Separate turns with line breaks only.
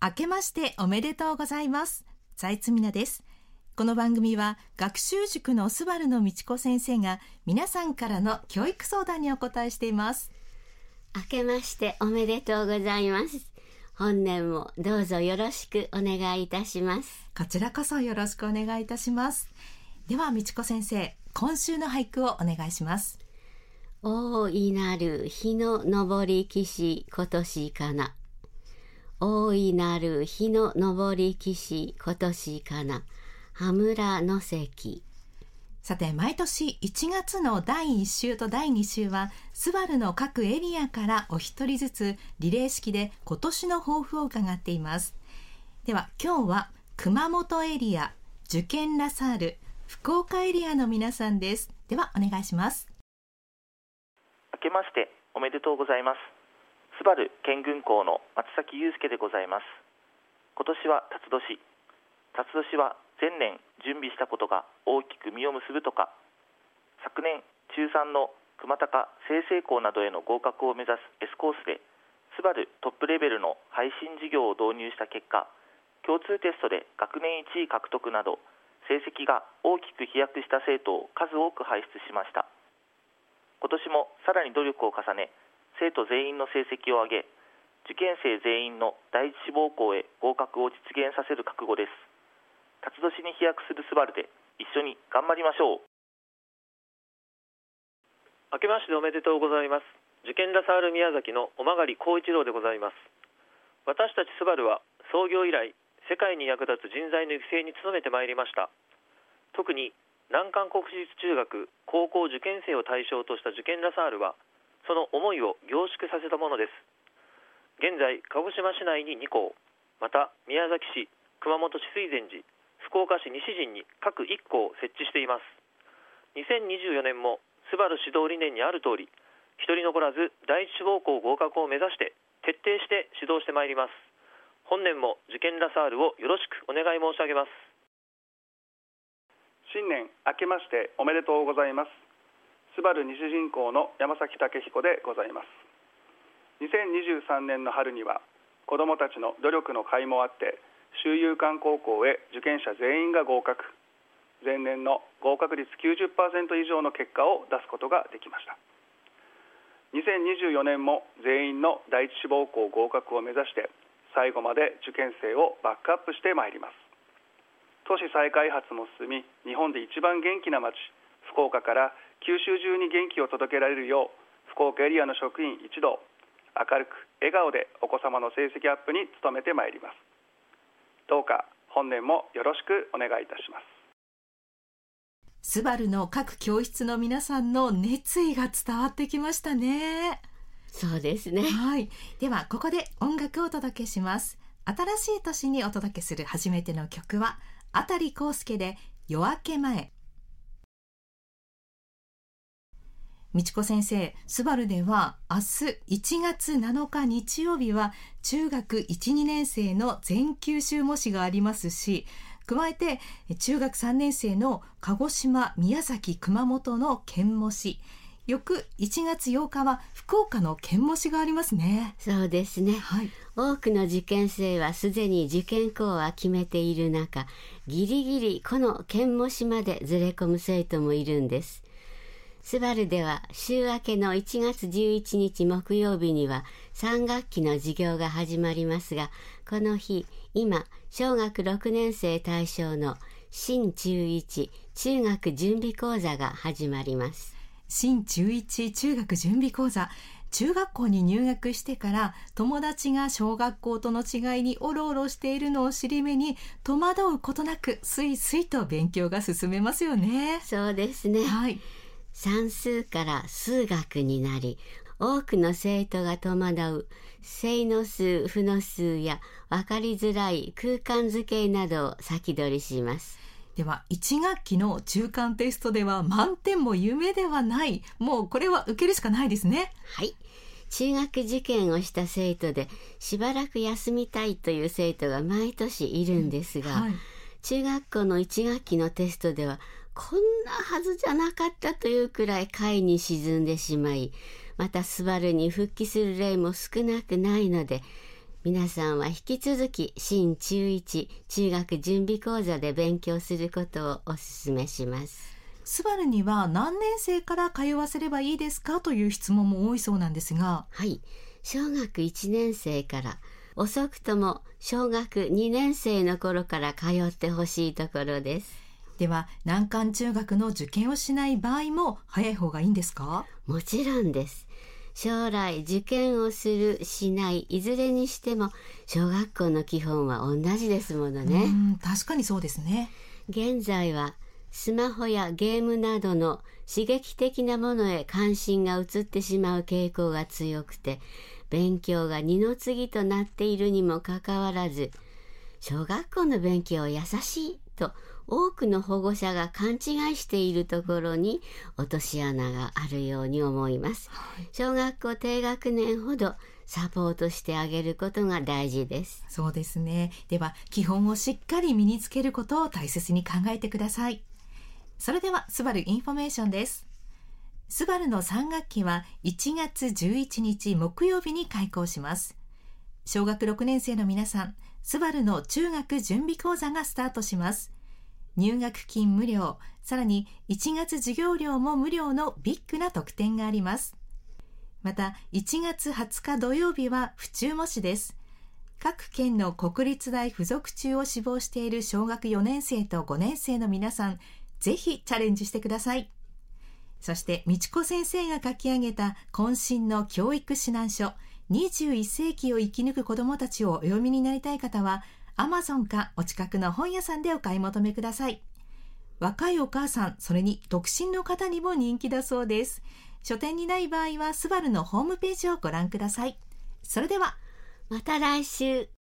明けましておめでとうございます。財津美奈です。この番組は学習塾のスバルの道子先生が皆さんからの教育相談にお答えしています。
明けましておめでとうございます。本年もどうぞよろしくお願いいたします。
こちらこそよろしくお願いいたします。では道子先生今週の俳句をお願いします。
大いなる日の昇り岸今年かな大いなる日の昇り岸今年かな。羽村の関。
さて毎年1月の第1週と第2週はスバルの各エリアからお一人ずつリレー式で今年の抱負を伺っています。では今日は熊本エリア受験ラサール福岡エリアの皆さんです。ではお願いします。
明けましておめでとうございますスバル県軍校の松崎祐介でございます。今年は辰年。辰年は前年準備したことが大きく実を結ぶとか昨年中3の熊高清成校などへの合格を目指す S コースでスバルトップレベルの配信事業を導入した結果共通テストで学年1位獲得など成績が大きく飛躍した生徒を数多く輩出しました。今年もさらに努力を重ね生徒全員の成績を上げ受験生全員の第一志望校へ合格を実現させる覚悟です。辰年に飛躍するスバルで一緒に頑張りましょう。
明けましておめでとうございます。受験ラサール宮崎のおまがり光一郎でございます。私たちスバルは創業以来世界に役立つ人材の育成に努めてまいりました。特に難関国立中学高校受験生を対象とした受験ラサールはその思いを凝縮させたものです。現在鹿児島市内に2校また宮崎市熊本市水前寺福岡市西陣に各1校設置しています。2024年もスバル指導理念にある通り一人残らず第一志望校合格を目指して徹底して指導してまいります。本年も受験ラサールをよろしくお願い申し上げます。
新年明けましておめでとうございます。スバル西銀行の山崎武彦でございます。2023年の春には子どもたちの努力の甲斐もあって周遊館高校へ受験者全員が合格。前年の合格率90%以上の結果を出すことができました。2024年も全員の第一志望校合格を目指して最後まで受験生をバックアップしてまいります。都市再開発も進み日本で一番元気な町福岡から九州中に元気を届けられるよう福岡エリアの職員一同明るく笑顔でお子様の成績アップに努めてまいります。どうか本年もよろしくお願いいたします。
スバルの各教室の皆さんの熱意が伝わってきましたね。
そうですね。
はい。ではここで音楽をお届けします。新しい年にお届けする初めての曲はあたりこうすけで夜明け前みちこ先生、スバルでは明日1月7日日曜日は中学1、2年生の全九州模試がありますし、加えて中学3年生の鹿児島、宮崎、熊本の県模試、翌1月8日は福岡の県模試がありますね。
そうですね。
はい、
多くの受験生はすでに受験校は決めている中、ギリギリこの県模試までずれ込む生徒もいるんです。スバルでは週明けの1月11日木曜日には3学期の授業が始まりますが、この日、今、小学6年生対象の新中1中学準備講座が始まります。
新中1中学準備講座。中学校に入学してから友達が小学校との違いにおろおろしているのを尻目に戸惑うことなくすいすいと勉強が進めますよね。
そうですね。
はい。
算数から数学になり、多くの生徒が戸惑う正の数、負の数や分かりづらい空間図形などを先取りします。
では1学期の中間テストでは満点も夢ではない。もうこれは受けるしかないですね。
はい。中学受験をした生徒でしばらく休みたいという生徒が毎年いるんですが、うんはい、中学校の1学期のテストではこんなはずじゃなかったというくらい下位に沈んでしまい、またスバルに復帰する例も少なくないので、皆さんは引き続き新中一中学準備講座で勉強することをお勧めします。
スバルには何年生から通わせればいいですかという質問も多いそうなんですが。
はい。小学1年生から遅くとも小学2年生の頃から通ってほしいところです
では難関中学の受験をしない場合も早い方がいいんですか？
もちろんです。将来受験をするしないいずれにしても小学校の基本は同じですものね。
確かにそうですね。
現在はスマホやゲームなどの刺激的なものへ関心が移ってしまう傾向が強くて勉強が二の次となっているにもかかわらず小学校の勉強は優しいと多くの保護者が勘違いしているところに落とし穴があるように思います、はい、小学校低学年ほどサポートしてあげることが大事です。
そうですね。では基本をしっかり身につけることを大切に考えてください。それではスバルインフォメーションです。スバルの3学期は1月11日木曜日に開校します。小学6年生の皆さんスバルの中学準備講座がスタートします入学金無料、さらに1月授業料も無料のビッグな特典があります。また、1月20日土曜日は府中模試です。各県の国立大附属中を志望している小学4年生と5年生の皆さん、ぜひチャレンジしてください。そして、美智子先生が書き上げた渾身の教育指南書、21世紀を生き抜く子どもたちをお読みになりたい方は、アマゾンかお近くの本屋さんでお買い求めください。若いお母さん、それに独身の方にも人気だそうです。書店にない場合は、スバルのホームページをご覧ください。それでは、
また来週。